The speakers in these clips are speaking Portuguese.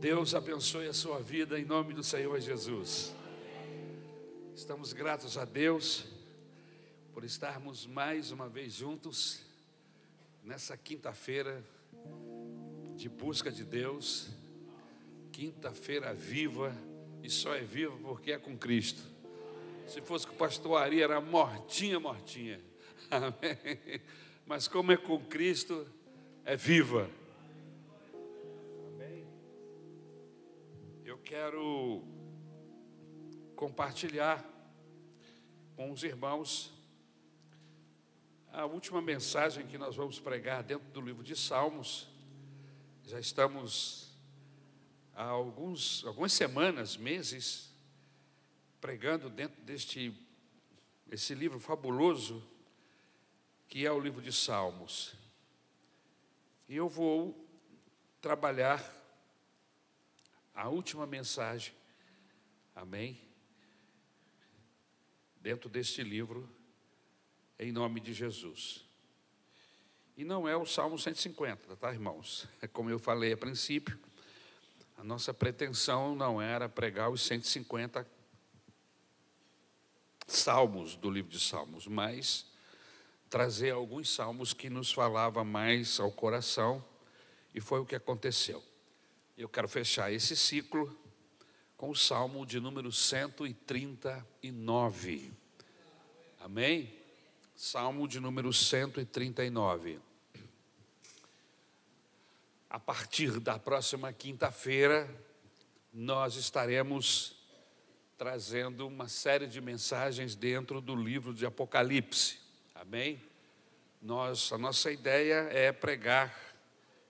Deus abençoe a sua vida em nome do Senhor Jesus. Estamos gratos a Deus por estarmos mais uma vez juntos nessa quinta-feira de busca de Deus, quinta-feira viva, e só é viva porque é com Cristo. Se fosse com Ari, era mortinha, mortinha. Amém. Mas como é com Cristo, é viva. Quero compartilhar com os irmãos a última mensagem que nós vamos pregar dentro do livro de Salmos. Já estamos há alguns, algumas semanas, meses, pregando dentro deste esse livro fabuloso que é o livro de Salmos. E eu vou trabalhar a última mensagem, amém? Dentro deste livro, em nome de Jesus. E não é o Salmo 150, tá, irmãos? É como eu falei a princípio, a nossa pretensão não era pregar os 150 salmos do livro de Salmos, mas trazer alguns salmos que nos falava mais ao coração, e foi o que aconteceu. Eu quero fechar esse ciclo com o salmo de número 139. Amém? Salmo de número 139. A partir da próxima quinta-feira, nós estaremos trazendo uma série de mensagens dentro do livro de Apocalipse. Amém? Nós, a nossa ideia é pregar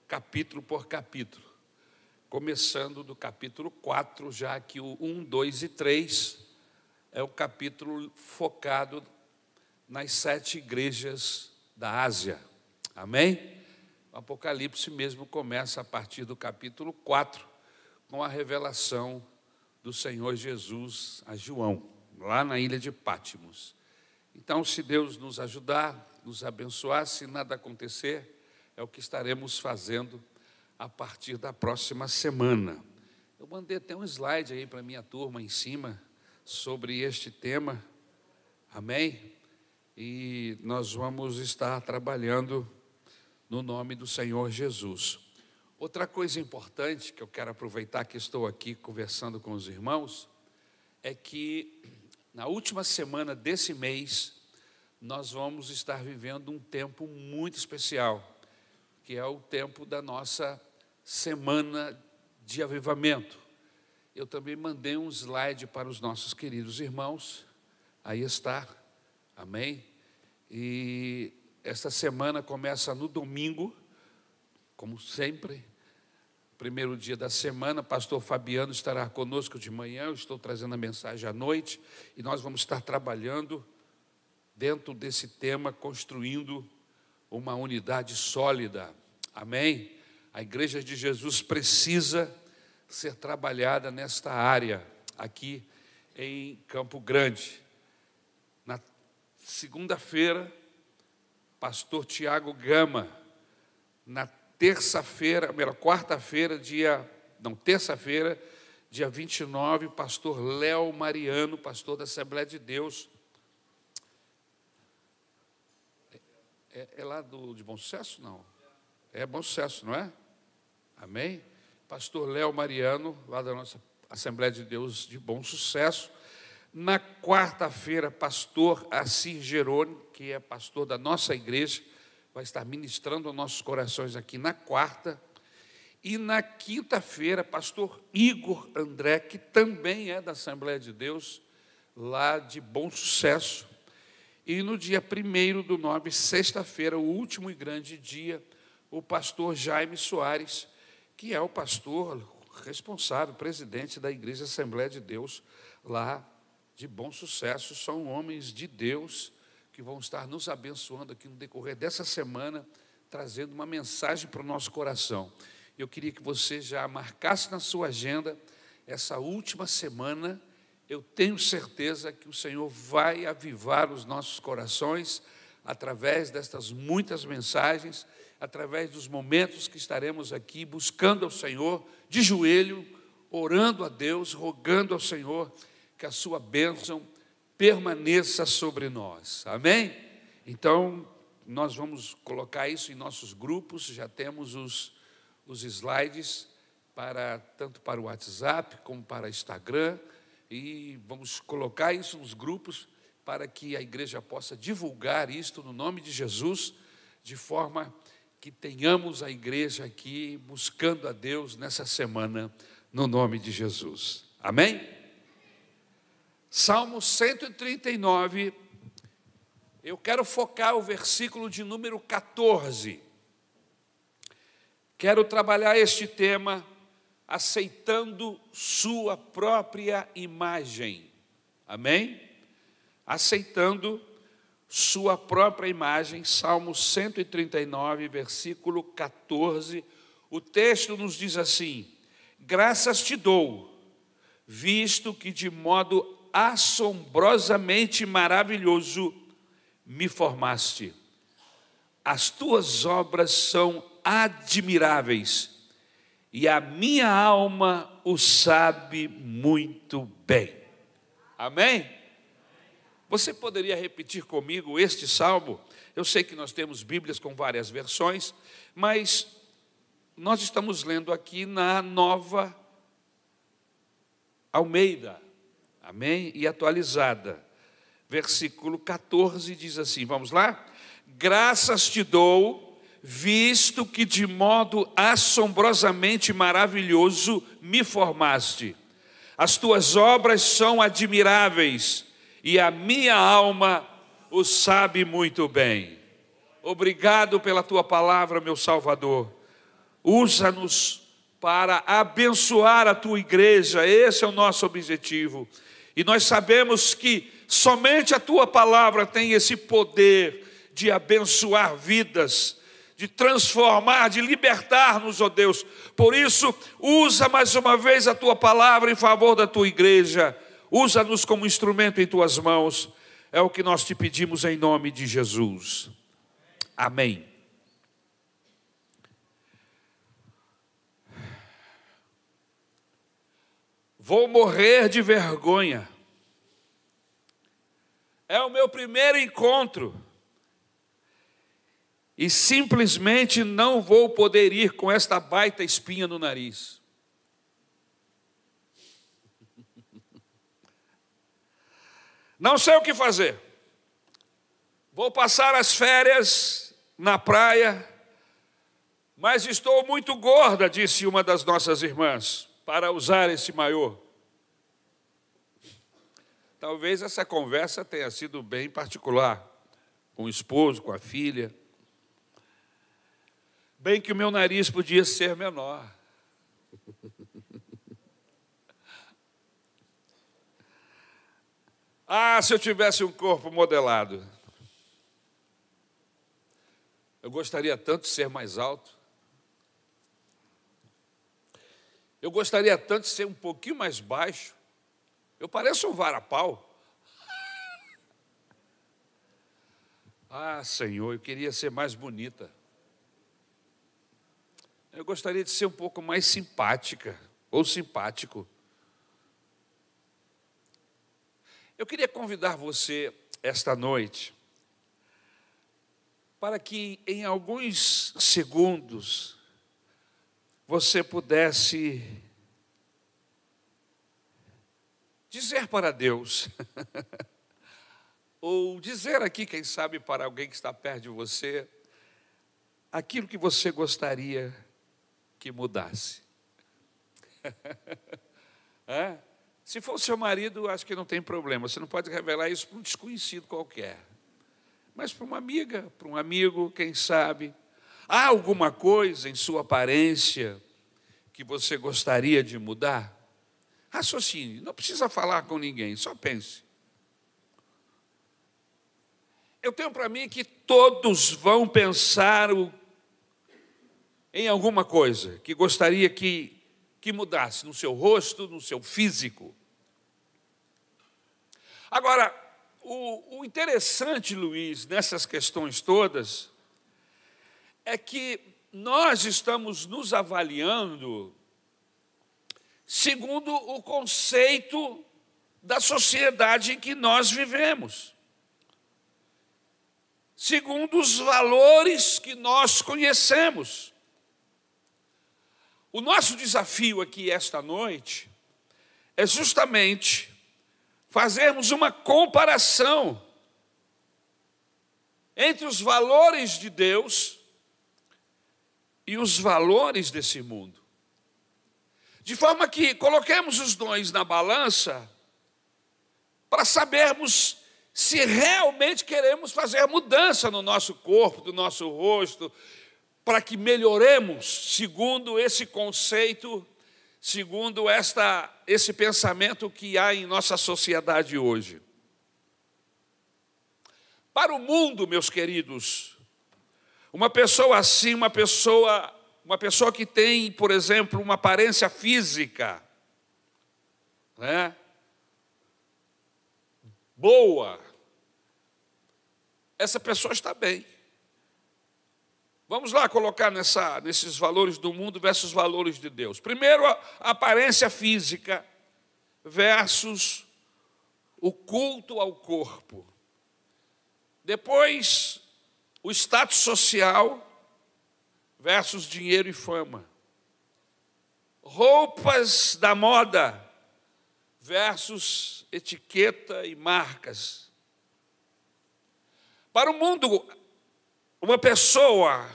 capítulo por capítulo, começando do capítulo 4, já que o 1, 2 e 3 é o capítulo focado nas sete igrejas da Ásia. Amém? O Apocalipse mesmo começa a partir do capítulo 4, com a revelação do Senhor Jesus a João, lá na ilha de Pátimos. Então, se Deus nos ajudar, nos abençoar, se nada acontecer, é o que estaremos fazendo a partir da próxima semana. Eu mandei até um slide aí para a minha turma em cima sobre este tema, amém? E nós vamos estar trabalhando no nome do Senhor Jesus. Outra coisa importante que eu quero aproveitar que estou aqui conversando com os irmãos é que na última semana desse mês, nós vamos estar vivendo um tempo muito especial, que é o tempo da nossa semana de avivamento. Eu também mandei um slide para os nossos queridos irmãos, aí está, amém? E esta semana começa no domingo, como sempre, primeiro dia da semana, pastor Fabiano estará conosco de manhã, eu estou trazendo a mensagem à noite, e nós vamos estar trabalhando dentro desse tema, construindo uma unidade sólida. Amém? A igreja de Jesus precisa ser trabalhada nesta área, aqui em Campo Grande. Na segunda-feira, pastor Tiago Gama, na terça-feira, melhor, quarta-feira, dia, não, terça-feira, dia 29, pastor Léo Mariano, pastor da Assembleia de Deus. É, é lá do, de Bom Sucesso? Não. É Bom Sucesso, não é? Amém? Pastor Léo Mariano, lá da nossa Assembleia de Deus de Bom Sucesso. Na quarta-feira, pastor Assis Geroni, que é pastor da nossa igreja, vai estar ministrando aos nossos corações aqui na quarta. E na quinta-feira, pastor Igor André, que também é da Assembleia de Deus, lá de bom sucesso. E no dia primeiro do nove, sexta-feira, o último e grande dia, o pastor Jaime Soares, que é o pastor responsável, presidente da Igreja Assembleia de Deus, lá de bom sucesso. São homens de Deus que vão estar nos abençoando aqui no decorrer dessa semana, trazendo uma mensagem para o nosso coração. Eu queria que você já marcasse na sua agenda essa última semana. Eu tenho certeza que o Senhor vai avivar os nossos corações através destas muitas mensagens, através dos momentos que estaremos aqui buscando ao Senhor, de joelho, orando a Deus, rogando ao Senhor que a sua bênção permaneça sobre nós. Amém? Então, nós vamos colocar isso em nossos grupos, já temos os, os slides para tanto para o WhatsApp como para o Instagram e vamos colocar isso nos grupos para que a igreja possa divulgar isto no nome de Jesus, de forma que tenhamos a igreja aqui buscando a Deus nessa semana, no nome de Jesus. Amém? Salmo 139, eu quero focar o versículo de número 14. Quero trabalhar este tema aceitando sua própria imagem. Amém? Aceitando sua própria imagem, Salmo 139, versículo 14. O texto nos diz assim: Graças te dou, visto que de modo assombrosamente maravilhoso me formaste. As tuas obras são admiráveis e a minha alma o sabe muito bem. Amém? Você poderia repetir comigo este salmo? Eu sei que nós temos Bíblias com várias versões, mas nós estamos lendo aqui na nova Almeida, amém? E atualizada. Versículo 14 diz assim: vamos lá? Graças te dou visto que de modo assombrosamente maravilhoso me formaste. As tuas obras são admiráveis e a minha alma o sabe muito bem. Obrigado pela tua palavra, meu Salvador. Usa-nos para abençoar a tua igreja, esse é o nosso objetivo. E nós sabemos que somente a tua palavra tem esse poder de abençoar vidas de transformar, de libertar-nos, ó oh Deus. Por isso, usa mais uma vez a tua palavra em favor da tua igreja. Usa-nos como instrumento em tuas mãos. É o que nós te pedimos em nome de Jesus. Amém. Vou morrer de vergonha. É o meu primeiro encontro e simplesmente não vou poder ir com esta baita espinha no nariz. Não sei o que fazer. Vou passar as férias na praia, mas estou muito gorda, disse uma das nossas irmãs, para usar esse maiô. Talvez essa conversa tenha sido bem particular com o esposo, com a filha. Bem que o meu nariz podia ser menor. Ah, se eu tivesse um corpo modelado. Eu gostaria tanto de ser mais alto. Eu gostaria tanto de ser um pouquinho mais baixo. Eu pareço um varapau. Ah, Senhor, eu queria ser mais bonita. Eu gostaria de ser um pouco mais simpática ou simpático. Eu queria convidar você esta noite para que em alguns segundos você pudesse dizer para Deus, ou dizer aqui, quem sabe, para alguém que está perto de você, aquilo que você gostaria que mudasse. é? Se for seu marido, acho que não tem problema. Você não pode revelar isso para um desconhecido qualquer. Mas para uma amiga, para um amigo, quem sabe. Há alguma coisa em sua aparência que você gostaria de mudar? Raciocine, não precisa falar com ninguém, só pense. Eu tenho para mim que todos vão pensar em alguma coisa que gostaria que, que mudasse no seu rosto, no seu físico. Agora, o, o interessante, Luiz, nessas questões todas, é que nós estamos nos avaliando segundo o conceito da sociedade em que nós vivemos, segundo os valores que nós conhecemos. O nosso desafio aqui esta noite é justamente fazermos uma comparação entre os valores de Deus e os valores desse mundo. De forma que coloquemos os dois na balança para sabermos se realmente queremos fazer mudança no nosso corpo, do nosso rosto, para que melhoremos segundo esse conceito, segundo esta, esse pensamento que há em nossa sociedade hoje. Para o mundo, meus queridos, uma pessoa assim, uma pessoa, uma pessoa que tem, por exemplo, uma aparência física, né? Boa. Essa pessoa está bem. Vamos lá colocar nessa, nesses valores do mundo versus valores de Deus. Primeiro, a aparência física versus o culto ao corpo. Depois, o status social versus dinheiro e fama. Roupas da moda versus etiqueta e marcas. Para o mundo, uma pessoa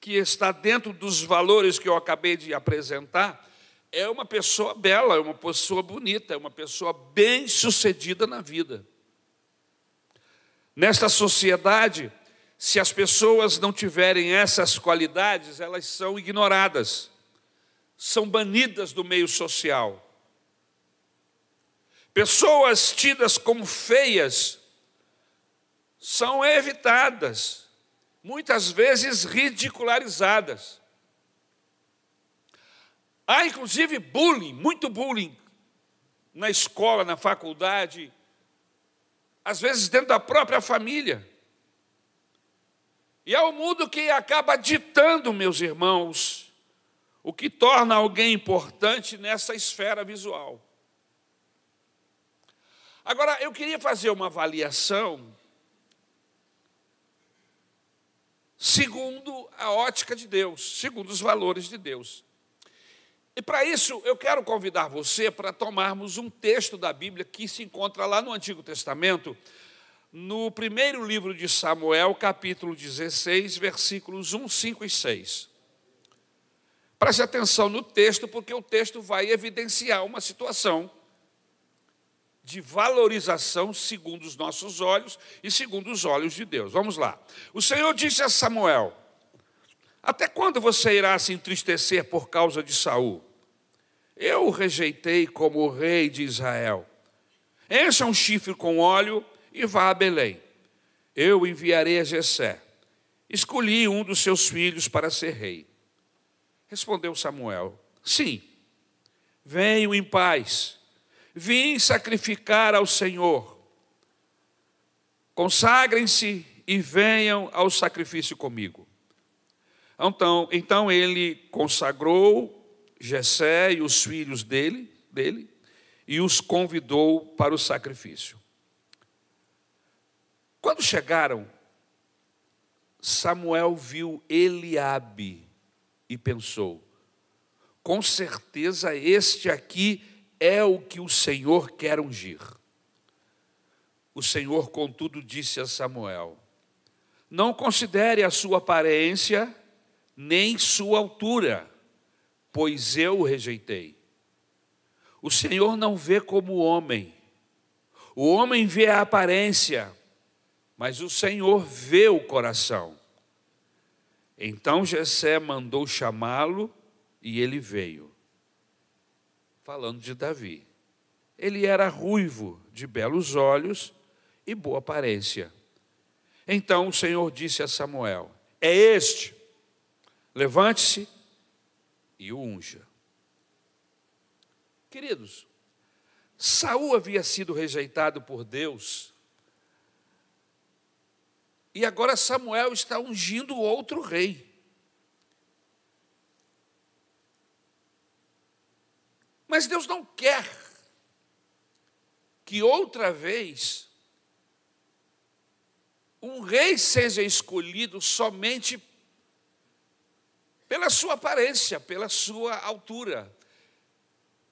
que está dentro dos valores que eu acabei de apresentar é uma pessoa bela, é uma pessoa bonita, é uma pessoa bem-sucedida na vida. Nesta sociedade, se as pessoas não tiverem essas qualidades, elas são ignoradas, são banidas do meio social. Pessoas tidas como feias são evitadas, muitas vezes ridicularizadas. Há inclusive bullying, muito bullying na escola, na faculdade, às vezes dentro da própria família. E é o mundo que acaba ditando, meus irmãos, o que torna alguém importante nessa esfera visual. Agora, eu queria fazer uma avaliação segundo a ótica de Deus, segundo os valores de Deus. E para isso, eu quero convidar você para tomarmos um texto da Bíblia que se encontra lá no Antigo Testamento, no primeiro livro de Samuel, capítulo 16, versículos 1, 5 e 6. Preste atenção no texto, porque o texto vai evidenciar uma situação de valorização segundo os nossos olhos e segundo os olhos de Deus. Vamos lá. O Senhor disse a Samuel: até quando você irá se entristecer por causa de Saul? Eu o rejeitei como rei de Israel. Encha um chifre com óleo e vá a Belém. Eu enviarei a Jessé. Escolhi um dos seus filhos para ser rei. Respondeu Samuel: Sim, venho em paz. Vim sacrificar ao Senhor. Consagrem-se e venham ao sacrifício comigo. Então, então ele consagrou Jessé e os filhos dele, dele e os convidou para o sacrifício. Quando chegaram, Samuel viu Eliabe e pensou: com certeza este aqui é o que o Senhor quer ungir. O Senhor, contudo, disse a Samuel: Não considere a sua aparência nem sua altura, pois eu o rejeitei. O Senhor não vê como homem. O homem vê a aparência, mas o Senhor vê o coração. Então Jessé mandou chamá-lo e ele veio. Falando de Davi. Ele era ruivo, de belos olhos e boa aparência. Então o Senhor disse a Samuel: É este Levante-se e o unja. Queridos, Saul havia sido rejeitado por Deus E agora Samuel está ungindo outro rei. Mas Deus não quer que outra vez um rei seja escolhido somente pela sua aparência, pela sua altura,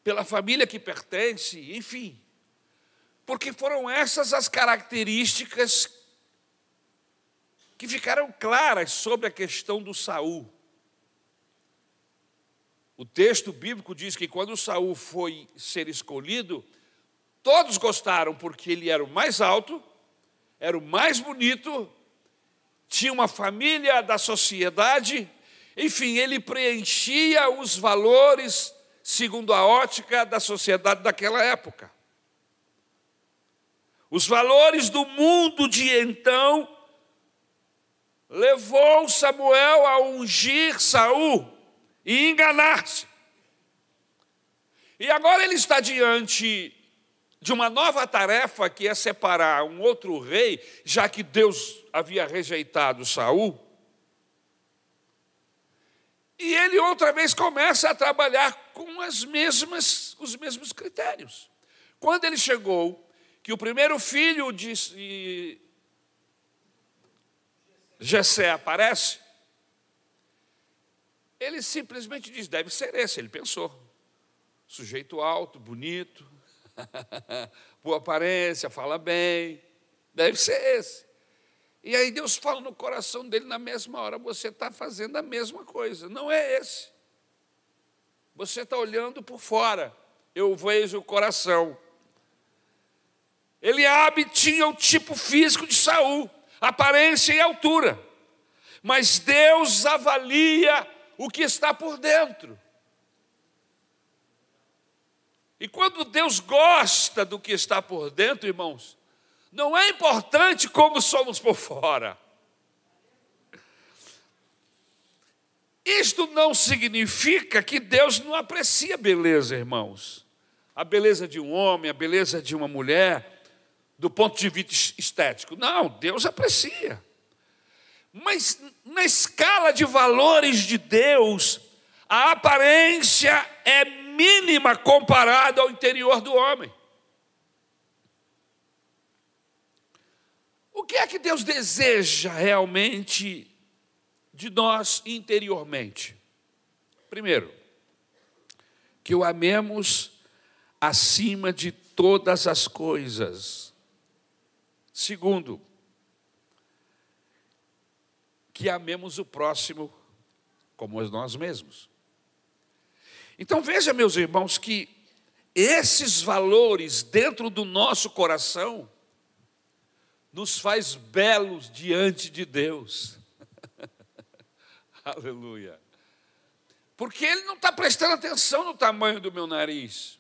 pela família que pertence, enfim. Porque foram essas as características que ficaram claras sobre a questão do Saul. O texto bíblico diz que quando Saul foi ser escolhido, todos gostaram porque ele era o mais alto, era o mais bonito, tinha uma família da sociedade, enfim, ele preenchia os valores segundo a ótica da sociedade daquela época. Os valores do mundo de então levou Samuel a ungir Saul e enganar-se. E agora ele está diante de uma nova tarefa que é separar um outro rei, já que Deus havia rejeitado Saul. E ele outra vez começa a trabalhar com as mesmas, os mesmos critérios. Quando ele chegou, que o primeiro filho de Jessé aparece, ele simplesmente diz: deve ser esse, ele pensou. Sujeito alto, bonito, boa aparência, fala bem, deve ser esse. E aí Deus fala no coração dele na mesma hora: você está fazendo a mesma coisa, não é esse. Você está olhando por fora, eu vejo o coração. Eliabe tinha o tipo físico de Saul, aparência e altura. Mas Deus avalia o que está por dentro. E quando Deus gosta do que está por dentro, irmãos, não é importante como somos por fora. Isto não significa que Deus não aprecia beleza, irmãos. A beleza de um homem, a beleza de uma mulher, do ponto de vista estético. Não, Deus aprecia. Mas na escala de valores de Deus, a aparência é mínima comparada ao interior do homem. O que é que Deus deseja realmente de nós interiormente? Primeiro, que o amemos acima de todas as coisas. Segundo, que amemos o próximo como nós mesmos. Então veja, meus irmãos, que esses valores dentro do nosso coração nos faz belos diante de Deus. Aleluia. Porque ele não está prestando atenção no tamanho do meu nariz.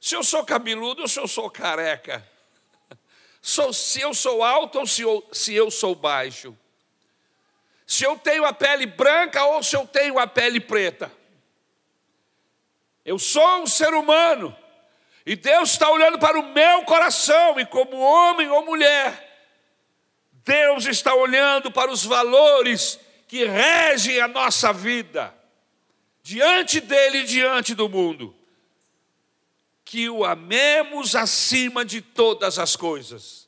Se eu sou cabeludo ou se eu sou careca. se eu sou alto ou se eu sou baixo. Se eu tenho a pele branca ou se eu tenho a pele preta. Eu sou um ser humano. E Deus está olhando para o meu coração, e como homem ou mulher, Deus está olhando para os valores que regem a nossa vida, diante dEle e diante do mundo. Que o amemos acima de todas as coisas.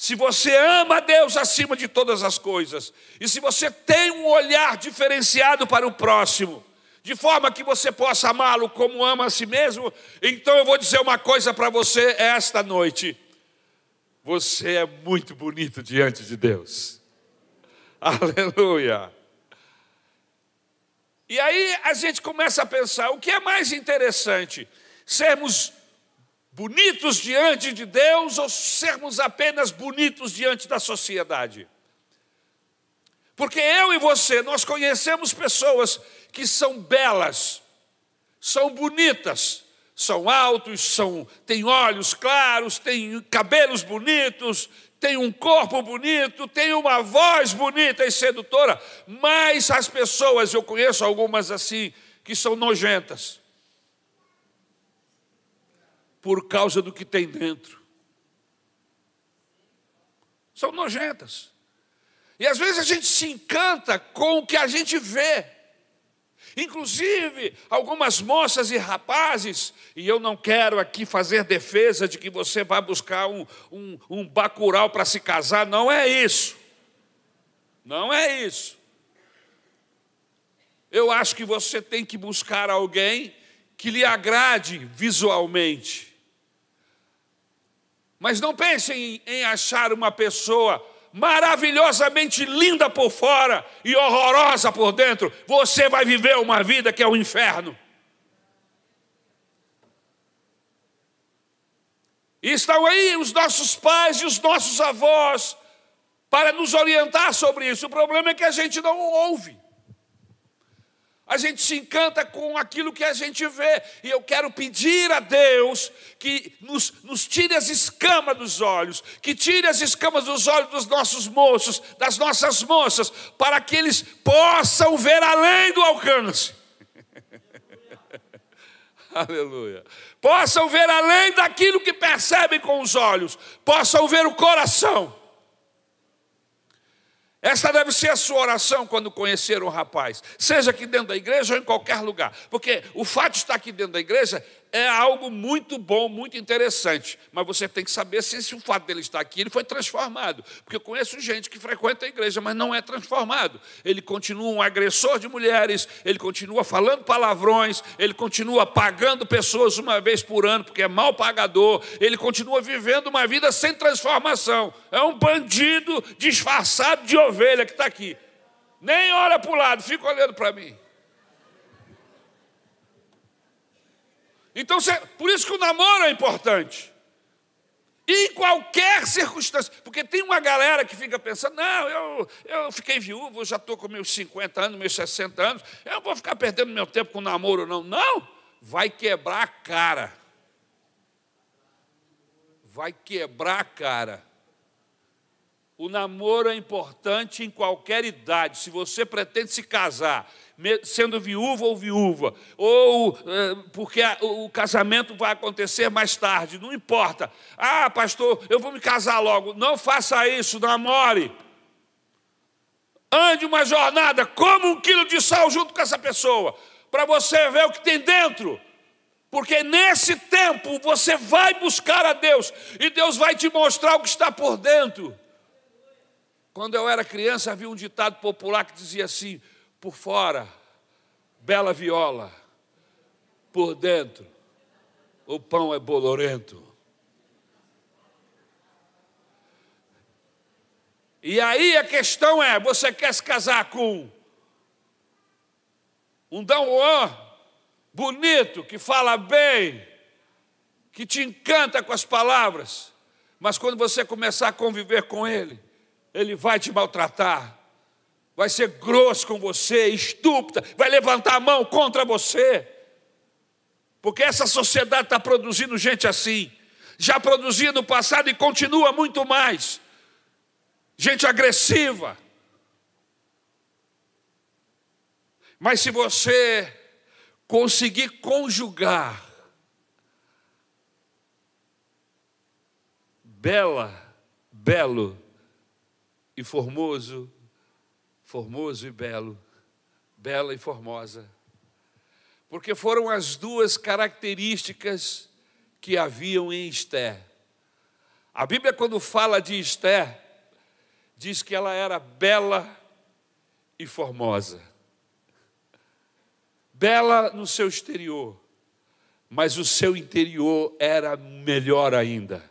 Se você ama a Deus acima de todas as coisas, e se você tem um olhar diferenciado para o próximo, de forma que você possa amá-lo como ama a si mesmo. Então eu vou dizer uma coisa para você esta noite. Você é muito bonito diante de Deus. Aleluia. E aí a gente começa a pensar: o que é mais interessante? Sermos bonitos diante de Deus ou sermos apenas bonitos diante da sociedade? Porque eu e você, nós conhecemos pessoas que são belas, são bonitas, são altos, são, têm olhos claros, têm cabelos bonitos, têm um corpo bonito, têm uma voz bonita e sedutora, mas as pessoas, eu conheço algumas assim, que são nojentas, por causa do que tem dentro. São nojentas. E às vezes a gente se encanta com o que a gente vê. Inclusive, algumas moças e rapazes, e eu não quero aqui fazer defesa de que você vai buscar um, um, um bacural para se casar, não é isso. Não é isso. Eu acho que você tem que buscar alguém que lhe agrade visualmente. Mas não pense em, em achar uma pessoa maravilhosamente linda por fora e horrorosa por dentro, você vai viver uma vida que é o um inferno. E estão aí os nossos pais e os nossos avós para nos orientar sobre isso. O problema é que a gente não ouve. A gente se encanta com aquilo que a gente vê. E eu quero pedir a Deus que nos, nos, tire as escamas dos olhos, que tire as escamas dos olhos dos nossos moços, das nossas moças, para que eles possam ver além do alcance. Aleluia. Possam ver além daquilo que percebem com os olhos, possam ver o coração. Essa deve ser a sua oração quando conhecer um rapaz, seja aqui dentro da igreja ou em qualquer lugar, porque o fato de estar aqui dentro da igreja é algo muito bom, muito interessante, mas você tem que saber se, se o fato dele estar aqui ele foi transformado, porque eu conheço gente que frequenta a igreja, mas não é transformado. Ele continua um agressor de mulheres, ele continua falando palavrões, ele continua pagando pessoas uma vez por ano, porque é mal pagador, ele continua vivendo uma vida sem transformação. É um bandido disfarçado de ovelha que está aqui. Nem olha para o lado, fica olhando para mim. Então, por isso que o namoro é importante. Em qualquer circunstância. Porque tem uma galera que fica pensando: não, eu, eu fiquei viúvo, já estou com meus 50 anos, meus 60 anos, eu vou ficar perdendo meu tempo com namoro, não. Não, vai quebrar a cara. Vai quebrar a cara. O namoro é importante em qualquer idade. Se você pretende se casar, sendo viúva ou viúva, ou é, porque o casamento vai acontecer mais tarde, não importa. Ah, pastor, eu vou me casar logo. Não faça isso, namore. Ande uma jornada, coma um quilo de sal junto com essa pessoa, para você ver o que tem dentro. Porque nesse tempo você vai buscar a Deus e Deus vai te mostrar o que está por dentro. Quando eu era criança, havia um ditado popular que dizia assim: por fora, bela viola, por dentro, o pão é bolorento. E aí a questão é: você quer se casar com um Dom Juan bonito, que fala bem, que te encanta com as palavras, mas quando você começar a conviver com ele, ele vai te maltratar, vai ser grosso com você, estúpida, vai levantar a mão contra você, porque essa sociedade está produzindo gente assim, já produzia no passado e continua muito mais, gente agressiva. Mas se você conseguir conjugar bela, belo e formoso, formoso e belo, bela e formosa. Porque foram as duas características que haviam em Esther. A Bíblia, quando fala de Esther, diz que ela era bela e formosa. Bela no seu exterior, mas o seu interior era melhor ainda,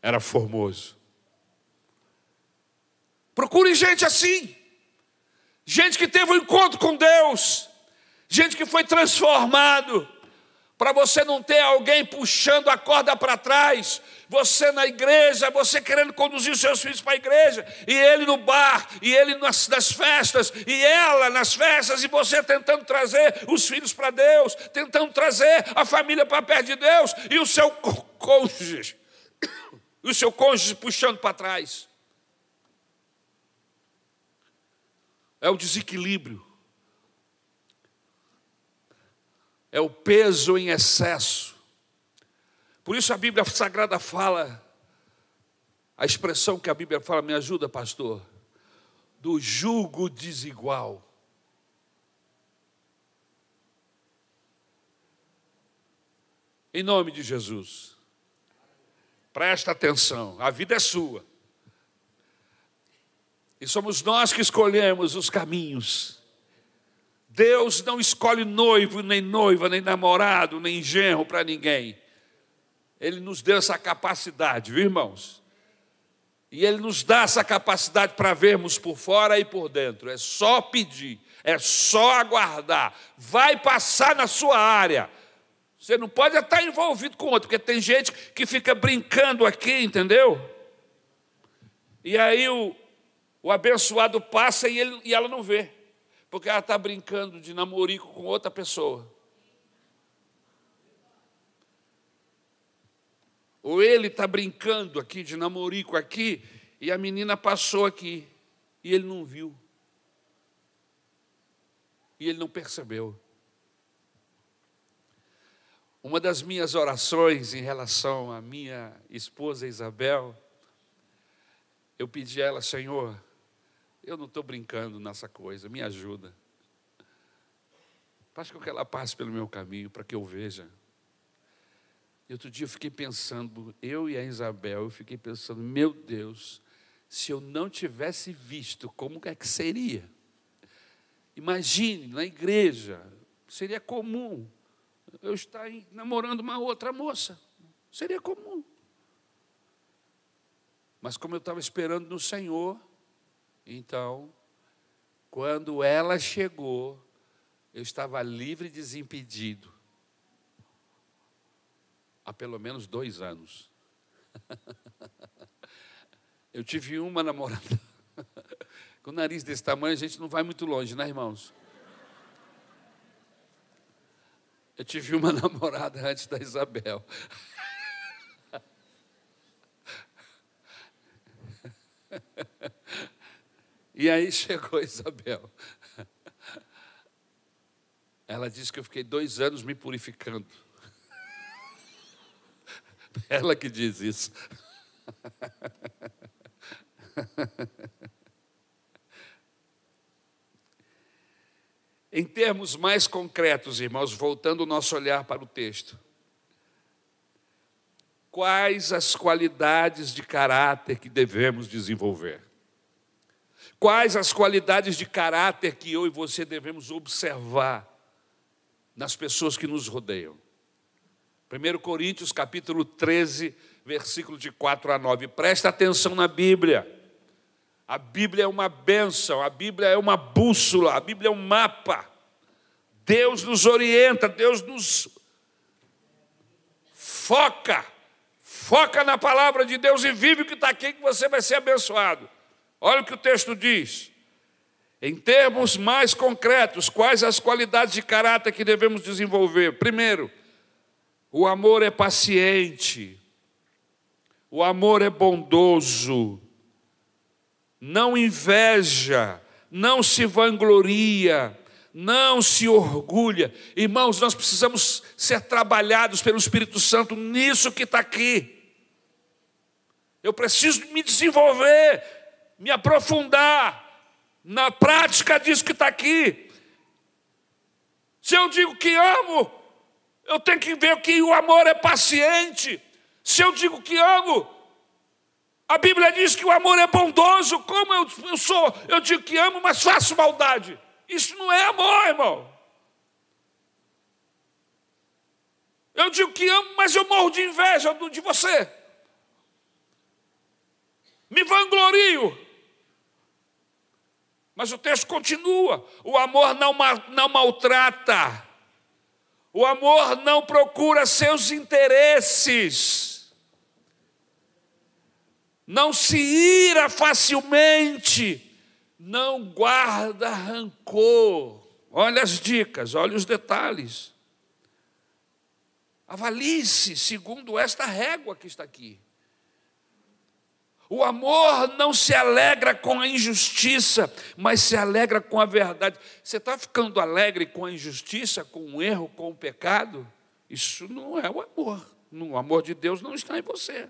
era formoso. Procure gente assim. Gente que teve um encontro com Deus. Gente que foi transformado. Para você não ter alguém puxando a corda para trás, você na igreja, você querendo conduzir os seus filhos para a igreja, e ele no bar, e ele nas, nas festas, e ela nas festas, e você tentando trazer os filhos para Deus, tentando trazer a família para perto de Deus, e o seu cônjuge, o seu cônjuge puxando para trás. É o desequilíbrio, é o peso em excesso. Por isso a Bíblia Sagrada fala, a expressão que a Bíblia fala, me ajuda, pastor. do jugo desigual. Em nome de Jesus. Presta atenção, a vida é sua. E somos nós que escolhemos os caminhos. Deus não escolhe noivo, nem noiva, nem namorado, nem genro para ninguém. Ele nos deu essa capacidade, viu, irmãos? E Ele nos dá essa capacidade para vermos por fora e por dentro. É só pedir, é só aguardar. Vai passar na sua área. Você não pode estar envolvido com outro, porque tem gente que fica brincando aqui, entendeu? E aí o, o abençoado passa e, ele, e ela não vê, porque ela está brincando de namorico com outra pessoa. Ou ele está brincando aqui de namorico aqui, e a menina passou aqui, e ele não viu. E ele não percebeu. Uma das minhas orações em relação à minha esposa Isabel, eu pedi a ela, Senhor, eu não estou brincando nessa coisa, me ajuda. Faz com que ela passe pelo meu caminho para que eu veja. E outro dia eu fiquei pensando, eu e a Isabel, eu fiquei pensando, meu Deus, se eu não tivesse visto, como é que seria? Imagine, na igreja, seria comum eu estar namorando uma outra moça. Seria comum. Mas como eu estava esperando no Senhor, então, quando ela chegou, eu estava livre e desimpedido. Há pelo menos dois anos. Eu tive uma namorada. Com o nariz desse tamanho, a gente não vai muito longe, né, irmãos? Eu tive uma namorada antes da Isabel. E aí chegou Isabel. Ela disse que eu fiquei dois anos me purificando. Ela que diz isso. Em termos mais concretos, irmãos, voltando o nosso olhar para o texto. Quais as qualidades de caráter que devemos desenvolver? Quais as qualidades de caráter que eu e você devemos observar nas pessoas que nos rodeiam? 1 Coríntios capítulo 13, versículo de 4 a 9. Presta atenção na Bíblia. A Bíblia é uma bênção, a Bíblia é uma bússola, a Bíblia é um mapa. Deus nos orienta, Deus nos foca, foca na palavra de Deus e vive o que está aqui, que você vai ser abençoado. Olha o que o texto diz. Em termos mais concretos, quais as qualidades de caráter que devemos desenvolver? Primeiro, o amor é paciente, o amor é bondoso, não inveja, não se vangloria, não se orgulha. Irmãos, nós precisamos ser trabalhados pelo Espírito Santo nisso que está aqui. Eu preciso me desenvolver, me aprofundar na prática disso que está aqui. Se eu digo que amo, eu tenho que ver que o amor é paciente. Se eu digo que amo, a Bíblia diz que o amor é bondoso. Como eu, eu sou? Eu digo que amo, mas faço maldade. Isso não é amor, irmão. Eu digo que amo, mas eu morro de inveja de você. Me vanglorio. Mas o texto continua: o amor não, não maltrata, o amor não procura seus interesses não se ira facilmente, não guarda rancor. Olha as dicas, olha os detalhes. Avalie-se segundo esta régua que está aqui. O amor não se alegra com a injustiça, mas se alegra com a verdade. Você está ficando alegre com a injustiça, com o erro, com o pecado? Isso não é o amor. O amor de Deus não está em você.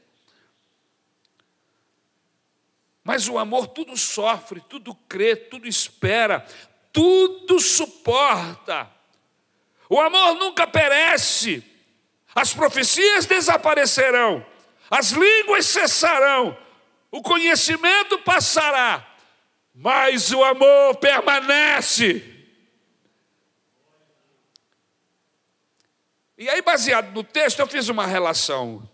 Mas o amor tudo sofre, tudo crê, tudo espera, tudo suporta. O amor nunca perece. As profecias desaparecerão, as línguas cessarão, o conhecimento passará, mas o amor permanece. E aí, baseado no texto, eu fiz uma relação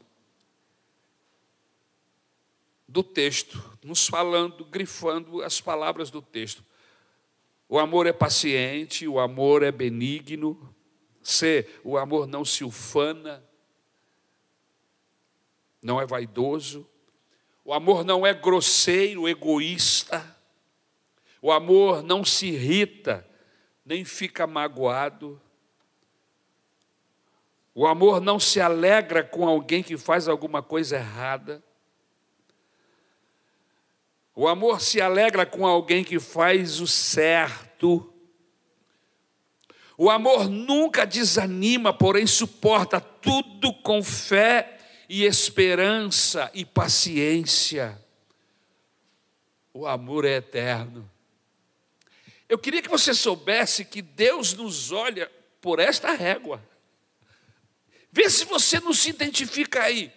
do texto, nos falando, grifando as palavras do texto. O amor é paciente, o amor é benigno. C, o amor não se ufana, não é vaidoso. O amor não é grosseiro, egoísta. O amor não se irrita, nem fica magoado. O amor não se alegra com alguém que faz alguma coisa errada. O amor se alegra com alguém que faz o certo. O amor nunca desanima, porém suporta tudo com fé e esperança e paciência. O amor é eterno. Eu queria que você soubesse que Deus nos olha por esta régua. Vê se você não se identifica aí.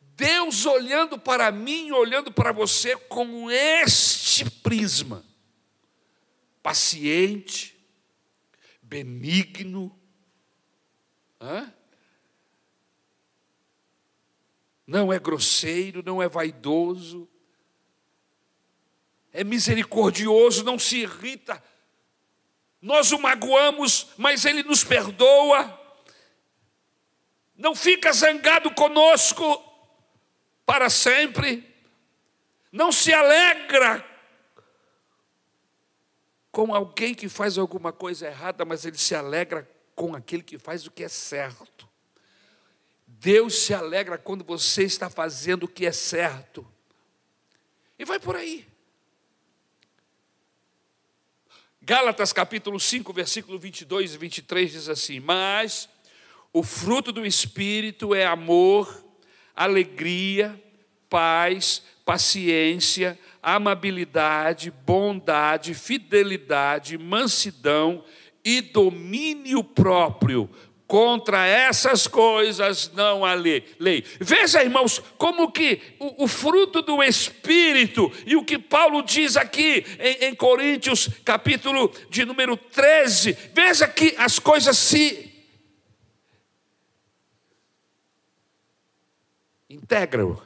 Deus olhando para mim, olhando para você com este prisma, paciente, benigno, hã? Não é grosseiro, não é vaidoso, é misericordioso, não se irrita. Nós o magoamos, mas ele nos perdoa. Não fica zangado conosco, para sempre, não se alegra com alguém que faz alguma coisa errada, mas ele se alegra com aquele que faz o que é certo. Deus se alegra quando você está fazendo o que é certo. E vai por aí. Gálatas capítulo 5, versículo 22 e 23 diz assim: Mas o fruto do Espírito é amor, alegria, paz, paciência, amabilidade, bondade, fidelidade, mansidão e domínio próprio. Contra essas coisas não há lei. Veja, irmãos, como que o, o, fruto do Espírito, e o que Paulo diz aqui em, em Coríntios, capítulo de número 13, veja que as coisas se integram.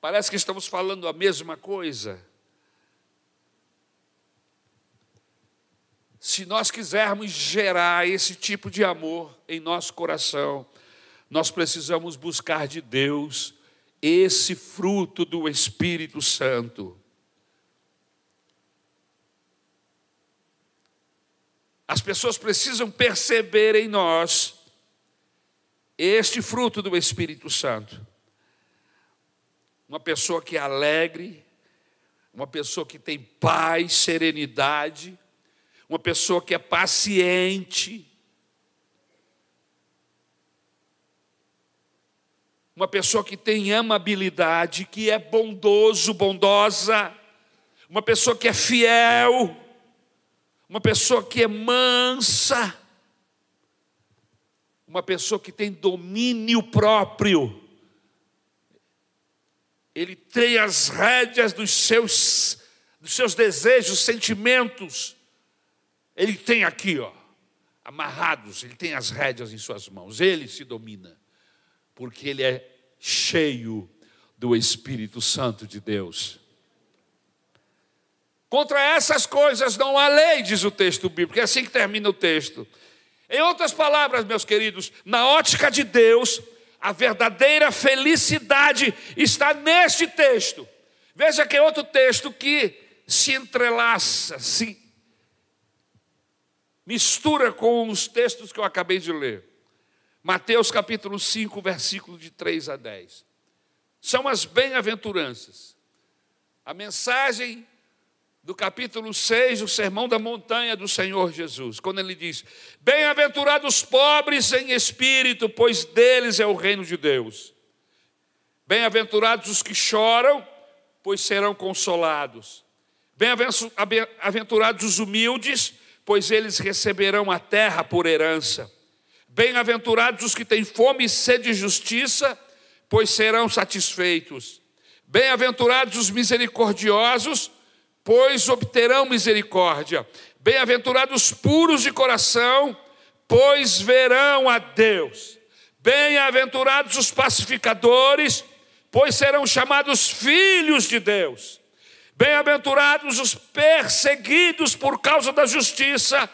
Parece que estamos falando a mesma coisa. Se nós quisermos gerar esse tipo de amor em nosso coração, nós precisamos buscar de Deus esse fruto do Espírito Santo. As pessoas precisam perceber em nós este fruto do Espírito Santo. Uma pessoa que é alegre, uma pessoa que tem paz, serenidade, uma pessoa que é paciente, uma pessoa que tem amabilidade, que é bondoso, bondosa, uma pessoa que é fiel, uma pessoa que é mansa uma pessoa que tem domínio próprio. Ele tem as rédeas dos seus, dos seus desejos, sentimentos. Ele tem aqui, ó, amarrados, ele tem as rédeas em suas mãos. Ele se domina, porque ele é cheio do Espírito Santo de Deus. Contra essas coisas não há lei, diz o texto bíblico, é assim que termina o texto. Em outras palavras, meus queridos, na ótica de Deus, a verdadeira felicidade está neste texto. Veja que é outro texto que se entrelaça, se mistura com os textos que eu acabei de ler. Mateus capítulo 5, versículo de 3 a 10. São as bem-aventuranças. A mensagem do capítulo 6, o sermão da montanha do Senhor Jesus, quando ele diz: Bem-aventurados pobres em espírito, pois deles é o reino de Deus. Bem-aventurados os que choram, pois serão consolados. Bem-aventurados os humildes, pois eles receberão a terra por herança. Bem-aventurados os que têm fome e sede de justiça, pois serão satisfeitos. Bem-aventurados os misericordiosos, pois obterão misericórdia. Bem-aventurados puros de coração, pois verão a Deus. Bem-aventurados os pacificadores, pois serão chamados filhos de Deus. Bem-aventurados os perseguidos por causa da justiça,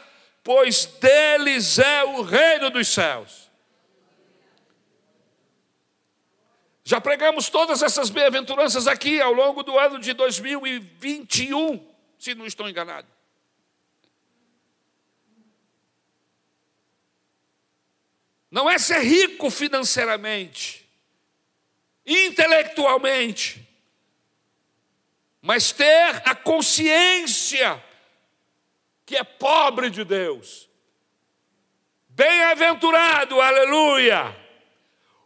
pois deles é o reino dos céus. Já pregamos todas essas bem-aventuranças aqui ao longo do ano de 2021, se não estou enganado. Não é ser rico financeiramente, intelectualmente, mas ter a consciência que é pobre de Deus. Bem-aventurado, aleluia,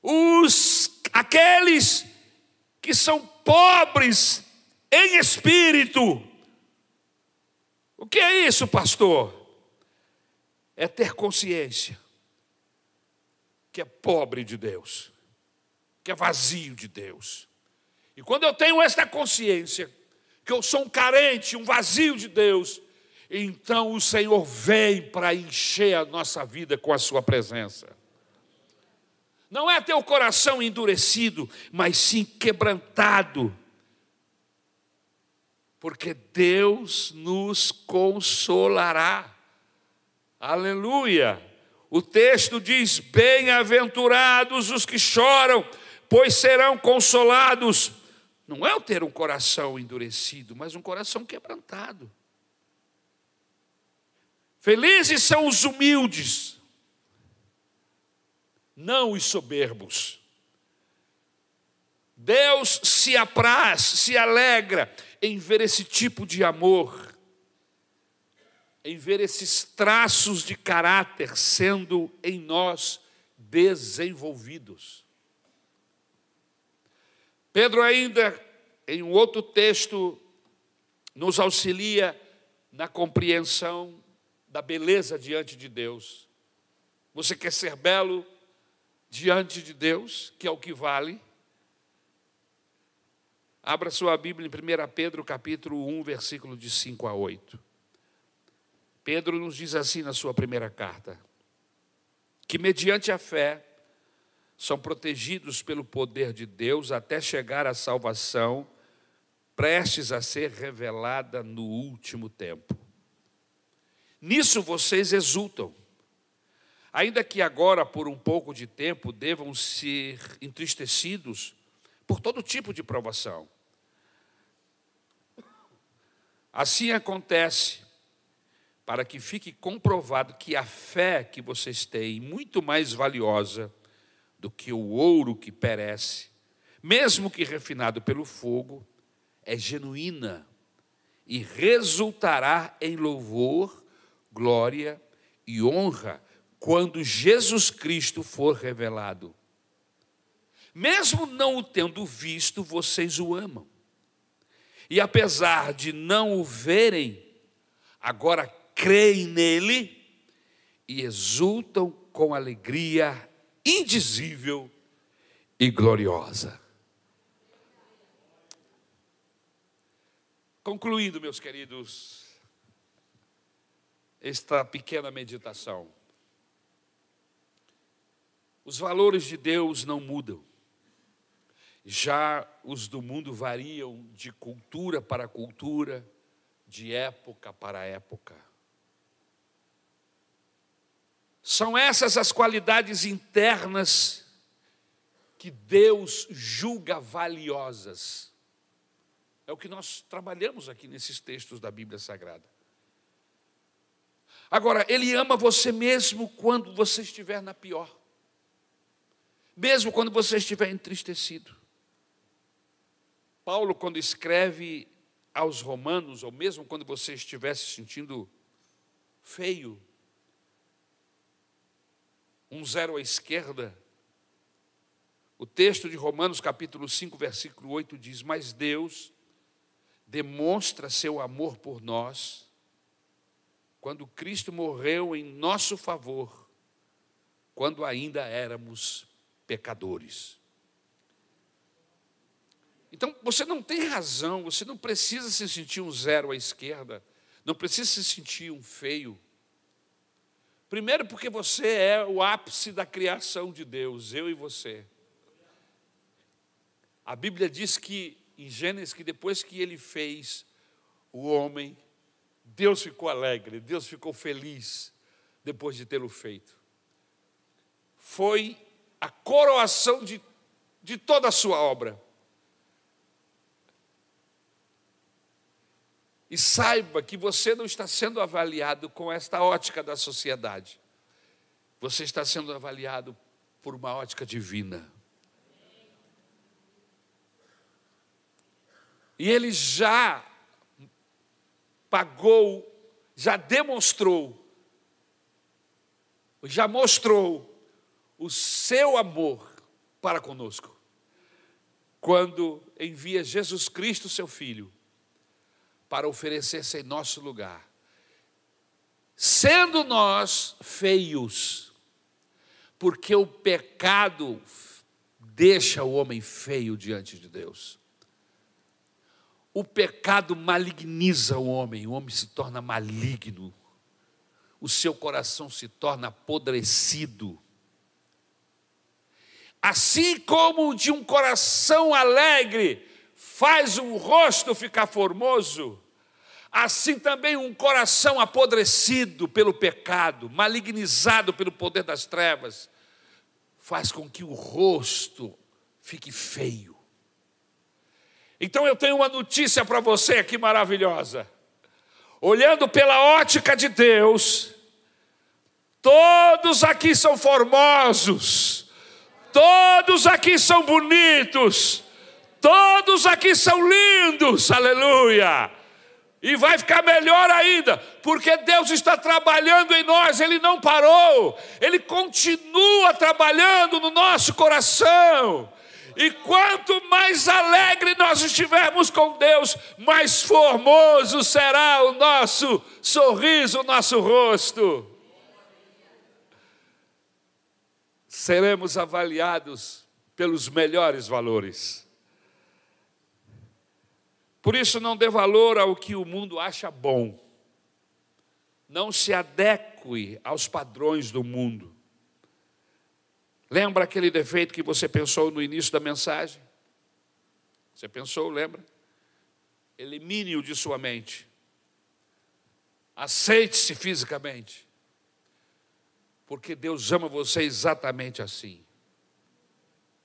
os aqueles que são pobres em espírito. O que é isso, pastor? É ter consciência que é pobre de Deus que é vazio de Deus. E quando eu tenho esta consciência, que eu sou um carente, um vazio de Deus, então o Senhor vem para encher a nossa vida com a Sua presença. Não é ter o coração endurecido, mas sim quebrantado, porque Deus nos consolará. Aleluia! O texto diz: Bem-aventurados os que choram, pois serão consolados. Não é o ter um coração endurecido, mas um coração quebrantado. Felizes são os humildes, não os soberbos. Deus se apraz, se alegra em ver esse tipo de amor, em ver esses traços de caráter sendo em nós desenvolvidos. Pedro, ainda, em um outro texto, nos auxilia na compreensão da beleza diante de Deus. Você quer ser belo diante de Deus, que é o que vale? Abra sua Bíblia em 1 Pedro, capítulo 1, versículo de 5 a 8. Pedro nos diz assim na sua primeira carta: que mediante a fé são protegidos pelo poder de Deus até chegar à salvação, prestes a ser revelada no último tempo. Nisso vocês exultam, ainda que agora, por um pouco de tempo, devam ser entristecidos por todo tipo de provação. Assim acontece para que fique comprovado que a fé que vocês têm, muito mais valiosa do que o ouro que perece, mesmo que refinado pelo fogo, é genuína e resultará em louvor, glória e honra quando Jesus Cristo for revelado. Mesmo não o tendo visto, vocês o amam. E apesar de não o verem, agora creem nele e exultam com alegria indizível e gloriosa. Concluindo, meus queridos, esta pequena meditação. Os valores de Deus não mudam. Já os do mundo variam de cultura para cultura, de época para época. São essas as qualidades internas que Deus julga valiosas. É o que nós trabalhamos aqui nesses textos da Bíblia Sagrada. Agora, Ele ama você mesmo quando você estiver na pior, mesmo quando você estiver entristecido. Paulo, quando escreve aos Romanos, ou mesmo quando você estiver se sentindo feio, um zero à esquerda. O texto de Romanos, capítulo 5, versículo 8 diz: Mas Deus, demonstra seu amor por nós quando Cristo morreu em nosso favor, quando ainda éramos pecadores. Então, você não tem razão, você não precisa se sentir um zero à esquerda, não precisa se sentir um feio. Primeiro, porque você é o ápice da criação de Deus, eu e você. A Bíblia diz que, em Gênesis, que depois que ele fez o homem, Deus ficou alegre, Deus ficou feliz depois de tê-lo feito. Foi a coroação de, de toda a sua obra. E saiba que você não está sendo avaliado com esta ótica da sociedade. Você está sendo avaliado por uma ótica divina. E ele já pagou, já demonstrou, já mostrou o seu amor para conosco, quando envia Jesus Cristo, seu Filho, para oferecer-se em nosso lugar. Sendo nós feios, porque o pecado deixa o homem feio diante de Deus. O pecado maligniza o homem, o homem se torna maligno, o seu coração se torna apodrecido. Assim como de um coração alegre faz um rosto ficar formoso, assim também um coração apodrecido pelo pecado, malignizado pelo poder das trevas, faz com que o rosto fique feio. Então eu tenho uma notícia para você aqui maravilhosa. Olhando pela ótica de Deus, todos aqui são formosos, todos aqui são bonitos, Todos aqui são lindos, aleluia. E vai ficar melhor ainda, porque Deus está trabalhando em nós, Ele não parou, Ele continua trabalhando no nosso coração. E quanto mais alegre nós estivermos com Deus, mais formoso será o nosso sorriso, o nosso rosto. Seremos avaliados pelos melhores valores. Por isso, não dê valor ao que o mundo acha bom. Não se adeque aos padrões do mundo. Lembra aquele defeito que você pensou no início da mensagem? Você pensou, lembra? Elimine-o de sua mente. Aceite-se fisicamente. Porque Deus ama você exatamente assim.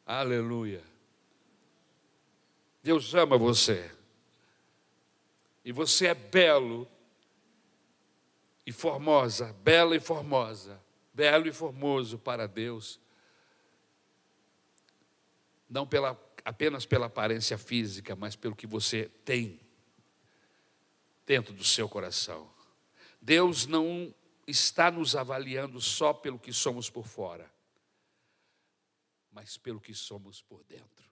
Aleluia. Deus ama você e você é belo e formosa, bela e formosa, belo e formoso para Deus, não pela, apenas pela aparência física, mas pelo que você tem dentro do seu coração. Deus não está nos avaliando só pelo que somos por fora, mas pelo que somos por dentro.